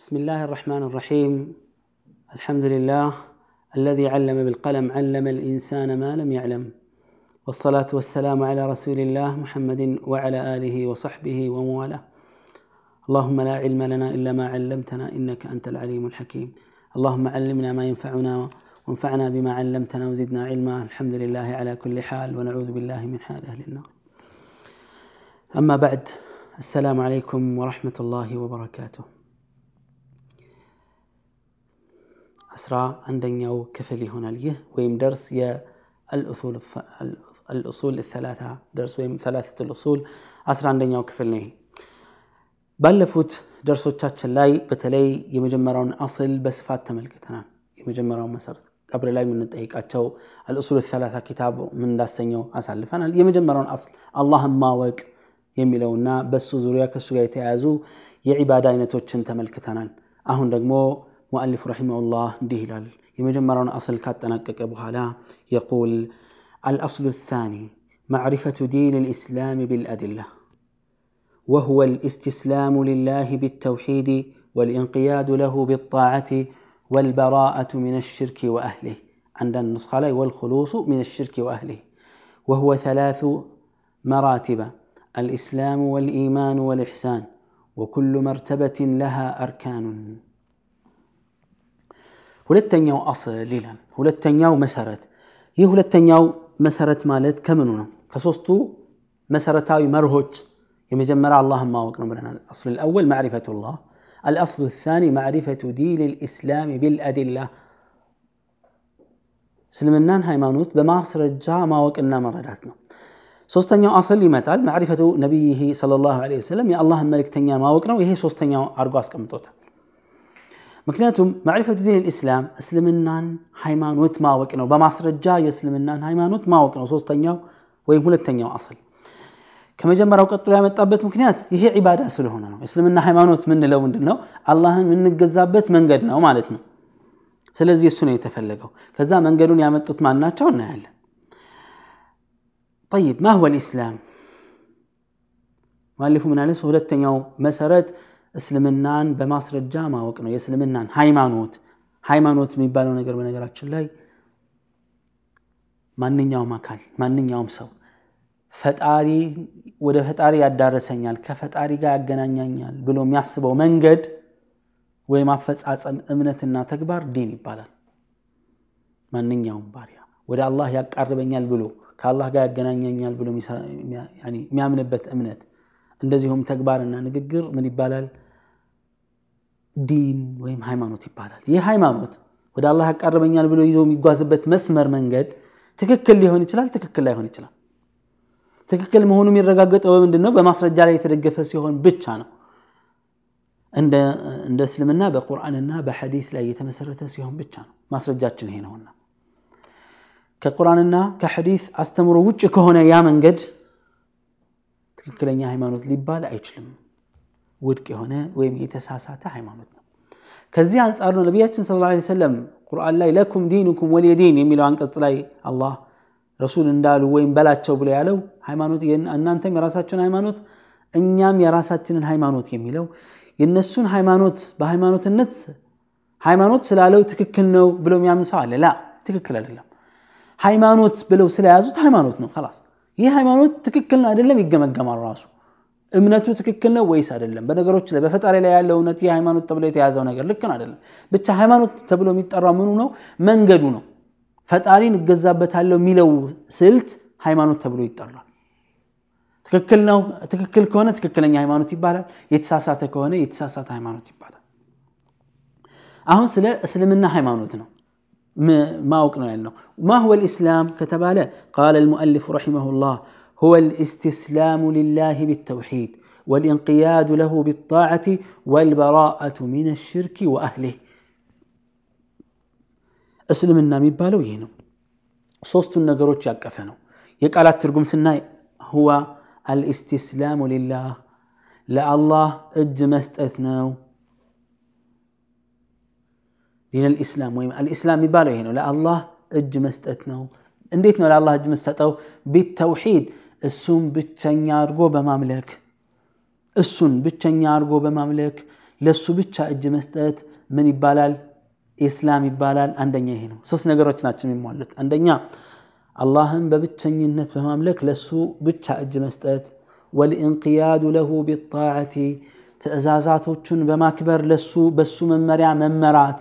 بسم الله الرحمن الرحيم. الحمد لله الذي علم بالقلم علم الإنسان ما لم يعلم. والصلاة والسلام على رسول الله محمد وعلى آله وصحبه وموالاه اللهم لا علم لنا إلا ما علمتنا إنك أنت العليم الحكيم. اللهم علمنا ما ينفعنا وانفعنا بما علمتنا وزدنا علما. الحمد لله على كل حال ونعوذ بالله من حال أهل النار. أما بعد السلام عليكم ورحمة الله وبركاته. አስራ አንደኛው ክፍል ይሆናል ይህ ወይም ደርስ የአልኡሱል ሰላሳ ደርስ ወይም ሰላሰት ልኡሱል አስራ አንደኛው ክፍል ነው ባለፉት ደርሶቻችን ላይ በተለይ የመጀመሪያውን አስል በስፋት ተመልክተናል የመጀመሪያውን መሰረት ቀብር ላይ የምንጠይቃቸው አልኡሱል ሰላሳ ኪታብ ምን እንዳሰኘው አሳልፈናል የመጀመሪያውን አስል አላህን ማወቅ የሚለውና በሱ ዙሪያ ከእሱ ጋር የተያያዙ የዒባዳ አይነቶችን ተመልክተናል አሁን ደግሞ مؤلف رحمه الله እንዲህ ይላል የመጀመሪያውን አስል ካጠናቀቀ በኋላ يقول الأصل الثاني معرفة دين الإسلام بالأدلة وهو الاستسلام لله بالتوحيد والانقياد له بالطاعة والبراءة من الشرك وأهله عند النسخة لا والخلوص من الشرك وأهله وهو ثلاث مراتب الإسلام والإيمان والإحسان وكل مرتبة لها أركان ሁለተኛው አስል ይላል ሁለተኛው መሰረት ይህ ሁለተኛው መሰረት ማለት ከምኑ ነው ከሶስቱ መሰረታዊ መርሆች የመጀመሪያ አላህን ማወቅ ነው ብለናል አስሉ ልአወል ማዕሪፈቱ ላህ الأصل الثاني معرفة دين الإسلام بالأدلة እስልምናን ሃይማኖት በማስረጃ ማወቅና መረዳት ነው ሶስተኛው አስል ይመጣል ማዕሪፈቱ ነቢይህ صلى الله عليه وسلم የአላህን መልእክተኛ ማወቅ ነው ይሄ ሶስተኛው አድርጎ አስቀምጦታል ምክንያቱም ማዕሪፈቱ ዲን ልእስላም እስልምናን ሃይማኖት ማወቅ ነው በማስረጃ የእስልምናን ሃይማኖት ማወቅ ነው ሶስተኛው ወይም ሁለተኛው አስል ከመጀመሪያው ቀጥሎ ያመጣበት ምክንያት ይሄ ዒባዳ ስለሆነ ነው እስልምና ሃይማኖት ምንለው ምንድን ነው አላህን የምንገዛበት መንገድ ነው ማለት ነው ስለዚህ እሱ ነው የተፈለገው ከዛ መንገዱን ያመጡት ማናቸው እናያለን طيب ما هو الإسلام ማለፉ ምን አለ ሁለተኛው መሰረት እስልምናን በማስረጃ ማወቅ ነው። የእስልምናን ሃይማኖት ሃይማኖት የሚባለው ነገር በነገራችን ላይ ማንኛውም አካል ማንኛውም ሰው ፈጣሪ ወደ ፈጣሪ ያዳረሰኛል ከፈጣሪ ጋር ያገናኛኛል ብሎ የሚያስበው መንገድ ወይም አፈጻጸም እምነትና ተግባር ዲን ይባላል። ማንኛውም ባሪያ ወደ አላህ ያቃርበኛል ብሎ ከአላህ ጋር ያገናኘኛል ብሎ የሚያምንበት እምነት እንደዚሁም ተግባርና ንግግር ምን ይባላል ዲን ወይም ሃይማኖት ይባላል ይህ ሃይማኖት ወደ አላህ ያቃርበኛል ብሎ ይዞ የሚጓዝበት መስመር መንገድ ትክክል ሊሆን ይችላል ትክክል ላይሆን ይችላል ትክክል መሆኑ የሚረጋገጠው በምንድን ነው በማስረጃ ላይ የተደገፈ ሲሆን ብቻ ነው እንደ እስልምና በቁርአንና በሐዲስ ላይ የተመሰረተ ሲሆን ብቻ ነው ማስረጃችን ይሄ ነውና ከቁርአንና ከሐዲስ አስተምሮ ውጭ ከሆነ ያ መንገድ ትክክለኛ ሃይማኖት ሊባል አይችልም ውድቅ የሆነ ወይም የተሳሳተ ሃይማኖት ነው። ከዚህ አንጻር ነው ነቢያችን ስለ ላ ሰለም ቁርአን ላይ ለኩም ዲኑኩም ወሊዲን የሚለው አንቀጽ ላይ አላህ ረሱል እንዳሉ ወይም በላቸው ብሎ ያለው ሃይማኖት እናንተም የራሳችሁን ሃይማኖት እኛም የራሳችንን ሃይማኖት የሚለው የእነሱን ሃይማኖት በሃይማኖትነት ሃይማኖት ስላለው ትክክል ነው ብሎ የሚያምን ሰው አለ። ላ ትክክል አይደለም። ሃይማኖት ብለው ስለያዙት ሃይማኖት ነው። ላስ ይህ ሃይማኖት ትክክል አይደለም ይገመገማል ራሱ እምነቱ ትክክል ነው ወይስ አይደለም? በነገሮች ላይ በፈጣሪ ላይ ያለው እውነት የሃይማኖት ተብሎ የተያዘው ነገር ልክ አይደለም። ብቻ ሃይማኖት ተብሎ የሚጠራው ምኑ ነው? መንገዱ ነው። ፈጣሪን እገዛበታለሁ የሚለው ስልት ሃይማኖት ተብሎ ይጠራል። ትክክል ነው። ትክክል ከሆነ ትክክለኛ ሃይማኖት ይባላል። የተሳሳተ ከሆነ የተሳሳተ ሃይማኖት ይባላል። አሁን ስለ እስልምና ሃይማኖት ነው ማወቅ ነው ያልነው። ማ ሁወ ልእስላም ከተባለ ቃለ ልሙአሊፉ ረሒመሁላህ هو الاستسلام لله بالتوحيد والانقياد له بالطاعة والبراءة من الشرك وأهله እስልምና የሚባለው ይህ ነው ሶስቱን ነገሮች ያቀፈ ነው የቃላት ትርጉም ስናይ ሁዋ አልእስትስላሙ ሊላህ ለአላህ እጅ መስጠት ነው ዲን ልእስላም ወይም አልእስላም የሚባለው ይሄ ነው ለአላህ እጅ መስጠት ነው እንዴት ነው ለአላህ እጅ መስጠጠው ቢተውሒድ እሱም ብቸኛ አድርጎ በማምለክ እሱን ብቸኛ አድርጎ በማምለክ ለሱ ብቻ እጅ መስጠት ምን ይባላል? ኢስላም ይባላል። አንደኛ ይሄ ነው። ሶስት ነገሮች ናቸው የሚሟሉት። አንደኛ አላህን በብቸኝነት በማምለክ ለሱ ብቻ እጅ መስጠት፣ ወልኢንቅያዱ ለሁ ቢጣዓቲ ትእዛዛቶቹን በማክበር ለሱ በሱ መመሪያ መመራት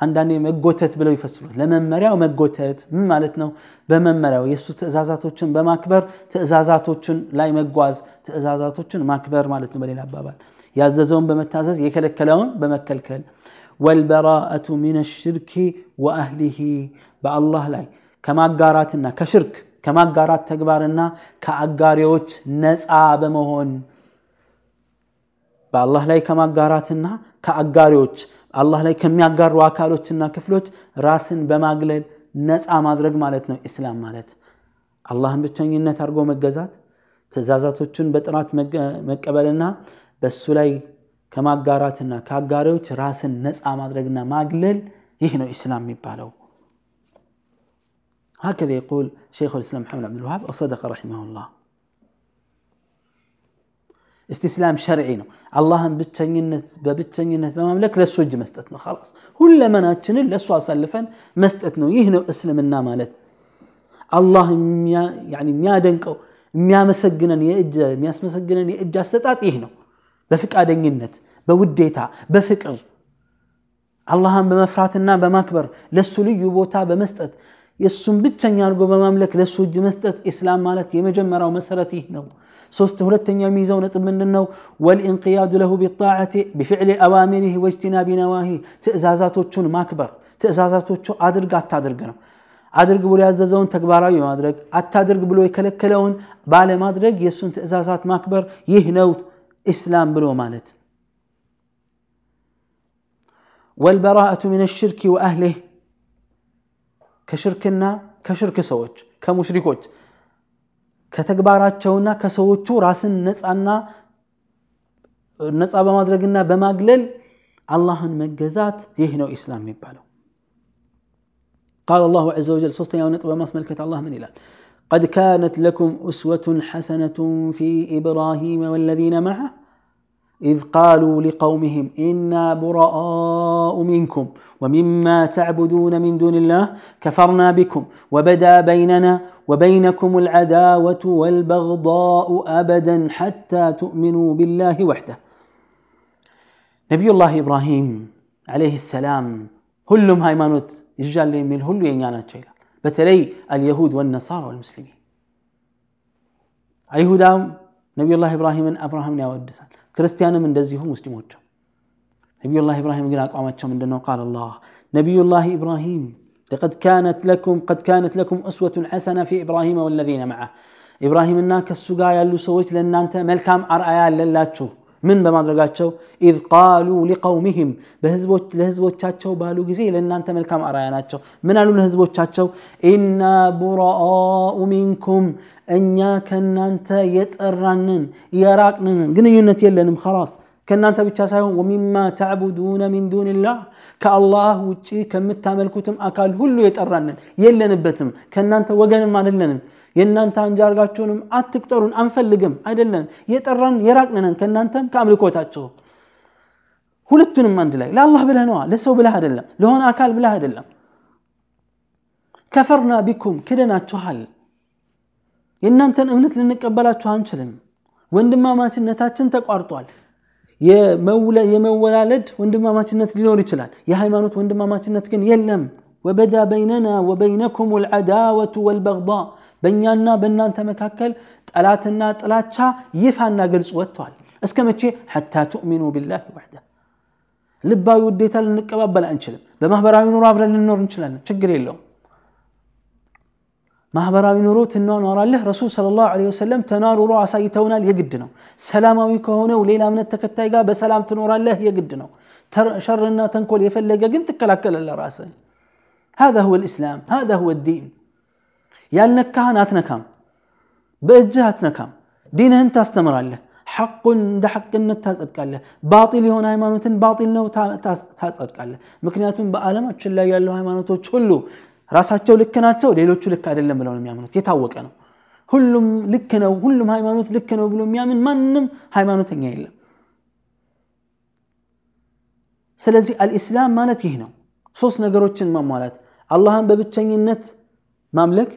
አንዳንዴ መጎተት ብለው ይፈስሩት። ለመመሪያው መጎተት ምን ማለት ነው? በመመሪያው የእሱ ትእዛዛቶችን በማክበር ትእዛዛቶችን ላይ መጓዝ፣ ትእዛዛቶችን ማክበር ማለት ነው። በሌላ አባባል ያዘዘውን በመታዘዝ የከለከለውን በመከልከል ወልበራአቱ ሚን ሽርኪ ወአህሊሂ በአላህ ላይ ከማጋራትና ከሽርክ ከማጋራት ተግባርና ከአጋሪዎች ነፃ በመሆን በአላህ ላይ ከማጋራትና ከአጋሪዎች አላህ ላይ ከሚያጋሩ አካሎችና ክፍሎች ራስን በማግለል ነፃ ማድረግ ማለት ነው። ኢስላም ማለት አላህን ብቸኝነት አድርጎ መገዛት፣ ትእዛዛቶችን በጥራት መቀበልና በሱ ላይ ከማጋራትና ከአጋሪዎች ራስን ነፃ ማድረግና ማግለል ይህ ነው ኢስላም የሚባለው። هكذا يقول شيخ الإسلام محمد عبد الوهاب وصدق رحمه الله استسلام شرعي ነው አላህን ብቸኝነት በብቸኝነት በማምለክ ለሱ እጅ መስጠት ነው خلاص ሁለመናችንን ለሱ አሳልፈን መስጠት ነው ይህ ነው እስልምና ማለት አላህ የሚያደንቀው የሚያመሰግነን የእጅ የሚያስመሰግነን የእጅ አሰጣጥ ይህ ነው በፍቃደኝነት በውዴታ በፍቅር አላህን በመፍራትና በማክበር ለሱ ልዩ ቦታ በመስጠት የእሱን ብቸኛ አድርጎ በማምለክ ለሱ እጅ መስጠት ኢስላም ማለት የመጀመሪያው መሰረት ይህ ነው ሶስት ሁለተኛው የሚይዘው ነጥብ ምንድን ነው ወልኢንቅያዱ ለሁ ቢጣዓቲ ቢፍዕሊ አዋሚሪህ ወጅቲናቢ ነዋሂ ትእዛዛቶቹን ማክበር ትእዛዛቶቹ አድርግ አታድርግ ነው አድርግ ብሎ ያዘዘውን ተግባራዊ በማድረግ አታድርግ ብሎ የከለከለውን ባለማድረግ የእሱን ትእዛዛት ማክበር ይህ ነው ኢስላም ብሎ ማለት ወልበራአቱ ምን ሽርክ ወአህሊህ ከሽርክና ከሽርክ ሰዎች ከሙሽሪኮች ከተግባራቸውና ከሰዎቹ ራስን ነፃና ነፃ በማድረግና በማግለል አላህን መገዛት ይህ ነው ኢስላም የሚባለው قال الله عز وجل سوستن يوم نطبع ماس ملكة الله من إلال قد كانت لكم أسوة حسنة في إبراهيم والذين معه إذ قالوا لقومهم إنا براء منكم ومما تعبدون من دون الله كفرنا بكم وبدا بيننا وبينكم العداوة والبغضاء أبدا حتى تؤمنوا بالله وحده نبي الله إبراهيم عليه السلام هلهم هايمانوت يجال يميل هلو ينانا تشيلا بتلي اليهود والنصارى والمسلمين أيهوداهم نبي الله إبراهيم أبراهيم يودسان ክርስቲያንም እንደዚሁ ሙስሊሞች ነቢዩላህ ኢብራሂም ግን አቋማቸው ምንድነው ቃል አላህ ነቢዩላህ ኢብራሂም لقد كانت لكم قد كانت لكم أسوة حسنة في إبراهيم والذين معه إبراهيم እና ከሱ ጋር ያሉ ሰዎች ለእናንተ መልካም አርአያ አለላችሁ ምን በማድረጋቸው ኢዝ ቃሉ ሊቀውሚህም ለህዝቦቻቸው ባሉ ጊዜ ለእናንተ መልካም አርአያ ናቸው ምን አሉ ለህዝቦቻቸው ኢና ቡራአኡ ሚንኩም እኛ ከእናንተ የጠራንን የራቅንን ግንኙነት የለንም ኸላስ ከእናንተ ብቻ ሳይሆን ወሚማ ተዕቡዱነ ሚን ዱንላህ ከአላህ ውጭ ከምታመልኩትም አካል ሁሉ የጠራንን የለንበትም። ከእናንተ ወገንም አይደለንም። የእናንተ አንጃ አትቅጠሩን አንፈልግም አይደለም። የጠራን የራቅንነን ከእናንተም ከአምልኮታቸው ሁለቱንም አንድ ላይ ለአላህ ብለህ ነዋ ለሰው ብለህ አይደለም ለሆነ አካል ብለህ አይደለም። ከፈርና ቢኩም ክደናችኋል። የእናንተን እምነት ልንቀበላችሁ አንችልም። ወንድማማችነታችን ተቋርጧል የመወላለድ ወንድማማችነት ሊኖር ይችላል። የሃይማኖት ወንድማማችነት ግን የለም። ወበዳ በይነና ወበይነኩም ልዓዳወቱ ወልበግዳ። በእኛና በእናንተ መካከል ጠላትና ጥላቻ ይፋና ግልጽ ወጥቷል። እስከ መቼ? ሐታ ትؤሚኑ ቢላህ ወሕደ። ልባዊ ውዴታ ልንቀባበል አንችልም። በማህበራዊ ኑሮ አብረን ልንኖር እንችላለን። ችግር የለውም ማህበራዊ ኑሮ ትኗኗራለህ ረሱል ስለ ላሁ ለ ወሰለም ተናኑሮ አሳይተውናል የግድ ነው ሰላማዊ ከሆነው ሌላ እምነት ተከታይ ጋር በሰላም ትኖራለህ የግድ ነው ሸርና ተንኮል የፈለገ ግን ትከላከላለ ራስህ هذا هو الإسلام هذا هو الدين ያልነካህን አትነካም በእጅህ አትነካም ዲንህን ታስተምራለህ ሐቁን እንደ ሐቅነት ታጸድቃለህ ባጢል የሆነ ሃይማኖትን ባጢል ነው ታጸድቃለህ ምክንያቱም በዓለማችን ላይ ያለው ሃይማኖቶች ሁሉ ራሳቸው ልክ ናቸው ሌሎቹ ልክ አይደለም ብለው ነው የሚያምኑት የታወቀ ነው ሁሉም ልክ ነው ሁሉም ሃይማኖት ልክ ነው ብሎ የሚያምን ማንም ሃይማኖተኛ የለም ስለዚህ አልኢስላም ማለት ይህ ነው። ሶስት ነገሮችን ማሟላት፣ አላህን በብቸኝነት ማምለክ፣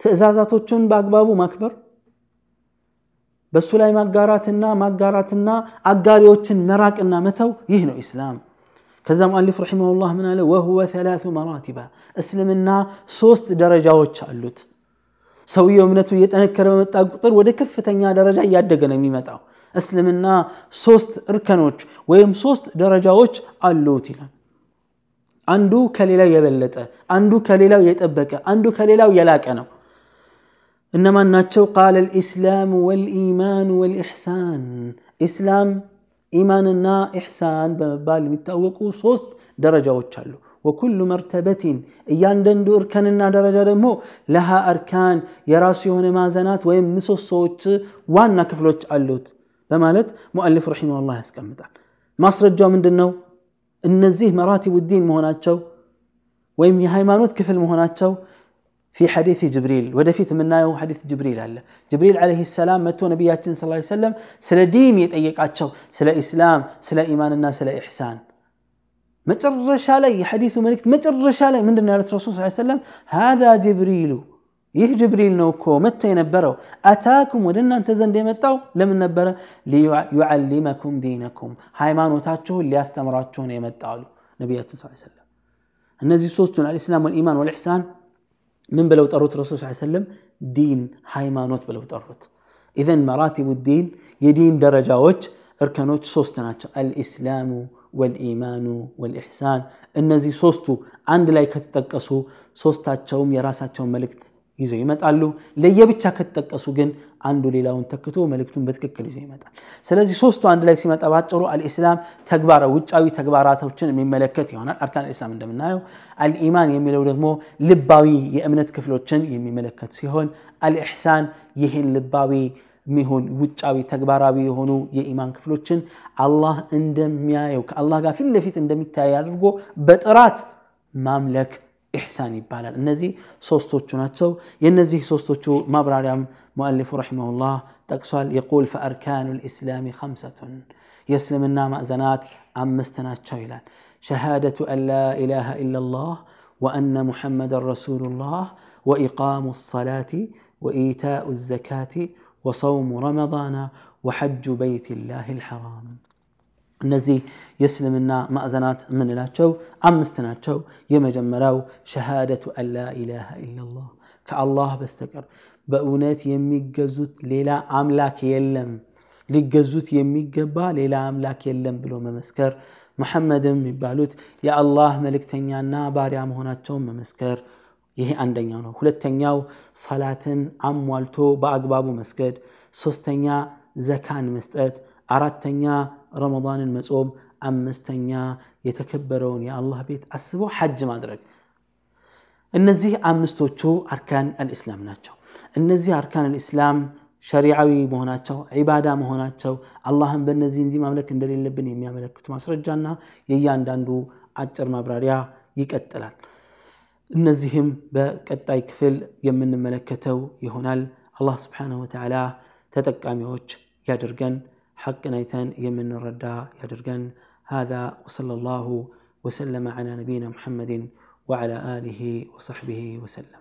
ትእዛዛቶቹን በአግባቡ ማክበር፣ በእሱ ላይ ማጋራትና ማጋራትና አጋሪዎችን መራቅና መተው፣ ይህ ነው ኢስላም። ከዛ ሙአሊፍ ረሒመሁላህ ምን አለ? ወሁወ ሰላቱ መራቲባ እስልምና ሶስት ደረጃዎች አሉት። ሰውየው እምነቱ እየጠነከረ በመጣ ቁጥር ወደ ከፍተኛ ደረጃ እያደገ ነው የሚመጣው። እስልምና ሶስት እርከኖች ወይም ሶስት ደረጃዎች አሉት ይላል። አንዱ ከሌላው የበለጠ፣ አንዱ ከሌላው የጠበቀ፣ አንዱ ከሌላው የላቀ ነው። እነማን ናቸው? ቃለ ልኢስላም ወልኢማን ወልኢሕሳን ኢስላም ኢማንና ኢሕሳን በመባል የሚታወቁ ሶስት ደረጃዎች አሉ። ወኩሉ መርተበቲን እያንዳንዱ እርከንና ደረጃ ደግሞ ለሃ አርካን የራሱ የሆነ ማዕዘናት ወይም ምሰሶዎች ዋና ክፍሎች አሉት በማለት ሙአሊፍ ረሒመሁላህ ያስቀምጣል። ማስረጃው ምንድን ነው? እነዚህ መራቲቡ ዲን መሆናቸው ወይም የሃይማኖት ክፍል መሆናቸው ፊ ሐዲት ጅብሪል ወደፊት የምናየው ሐዲት ጅብሪል አለ። ጅብሪል ዓለይሂ ሰላም መጥቶ ነቢያችን ስ ሰለም ስለ ዲን የጠየቃቸው ስለ ኢስላም፣ ስለ ኢማንና ስለ ኢሕሳን መጨረሻ ላይ የሐዲሱ መልእክት መጨረሻ ላይ ምንድን ነው ያሉት ረሱል ስ ሰለም ሃዛ ጅብሪሉ ይህ ጅብሪል ነው እኮ መጥቶ የነበረው አታኩም ወደ እናንተ ዘንድ የመጣው ለምን ነበረ? ሊዩዓሊመኩም ዲነኩም ሃይማኖታችሁን ሊያስተምራችሁ ነው የመጣ አሉ ነቢያችን ስ ሰለም። እነዚህ ሶስቱን አልኢስላም ወልኢማን ወልኢሕሳን ምን ብለው ጠሩት? ረሱል ስ ሰለም ዲን ሃይማኖት ብለው ጠሩት። ኢዘን መራቲቡ ዲን የዲን ደረጃዎች እርከኖች ሶስት ናቸው። አልኢስላሙ ወልኢማኑ ወልኢሕሳን እነዚህ ሶስቱ አንድ ላይ ከተጠቀሱ ሶስታቸውም የራሳቸውን መልእክት ይዘው ይመጣሉ። ለየብቻ ከተጠቀሱ ግን አንዱ ሌላውን ተክቶ መልእክቱን በትክክል ይዞ ይመጣል። ስለዚህ ሶስቱ አንድ ላይ ሲመጣ ባጭሩ አልኢስላም ተግባራ ውጫዊ ተግባራቶችን የሚመለከት ይሆናል። አርካን አልኢስላም እንደምናየው። አልኢማን የሚለው ደግሞ ልባዊ የእምነት ክፍሎችን የሚመለከት ሲሆን አልኢሕሳን ይህን ልባዊ ሚሆን ውጫዊ ተግባራዊ የሆኑ የኢማን ክፍሎችን አላህ እንደሚያየው ከአላህ ጋር ፊት ለፊት እንደሚታይ አድርጎ በጥራት ማምለክ ኢሕሳን ይባላል። እነዚህ ሶስቶቹ ናቸው። የነዚህ ሶስቶቹ ማብራሪያም ሙአሊፉ ረሒመሁላህ ጠቅሷል። የቁል ፈአርካኑ ልእስላሚ ከምሰቱን የእስልምና ማዕዘናት አምስት ናቸው ይላል። ሸሃደቱ አን ላ ኢላሃ ኢላላህ ወአነ ሙሐመደን ረሱሉላህ ወኢቃሙ ሰላቲ ወኢታኡ ዘካቲ ወሰውሙ ረመዳና ወሐጁ በይቲላህ ልሐራም እነዚህ የእስልምና ማዕዘናት የምንላቸው አምስት ናቸው። የመጀመሪያው ሸሃደቱ አን ላ ኢላሃ ኢላላህ ከአላህ በስተቀር በእውነት የሚገዙት ሌላ አምላክ የለም፣ ሊገዙት የሚገባ ሌላ አምላክ የለም ብሎ መመስከር፣ መሐመድም የሚባሉት የአላህ መልእክተኛና ባሪያ መሆናቸውን መመስከር። ይሄ አንደኛው ነው። ሁለተኛው ሰላትን አሟልቶ በአግባቡ መስገድ። ሶስተኛ ዘካን መስጠት። አራተኛ ረመዳንን መጾም። አምስተኛ የተከበረውን የአላህ ቤት አስቦ ሐጅ ማድረግ። እነዚህ አምስቶቹ አርካን አልኢስላም ናቸው። እነዚህ አርካን አልኢስላም ሸሪዓዊ መሆናቸው ዒባዳ መሆናቸው አላህን በእነዚህ እንጂ ማምለክ እንደሌለብን የሚያመለክቱ ማስረጃና የእያንዳንዱ አጭር ማብራሪያ ይቀጥላል። እነዚህም በቀጣይ ክፍል የምንመለከተው ይሆናል። አላህ ስብሓነሁ ወተዓላ ተጠቃሚዎች ያድርገን። حقنا يتن يمن الرداء يدرجن هذا وصلى الله وسلم على نبينا محمد وعلى آله وصحبه وسلم.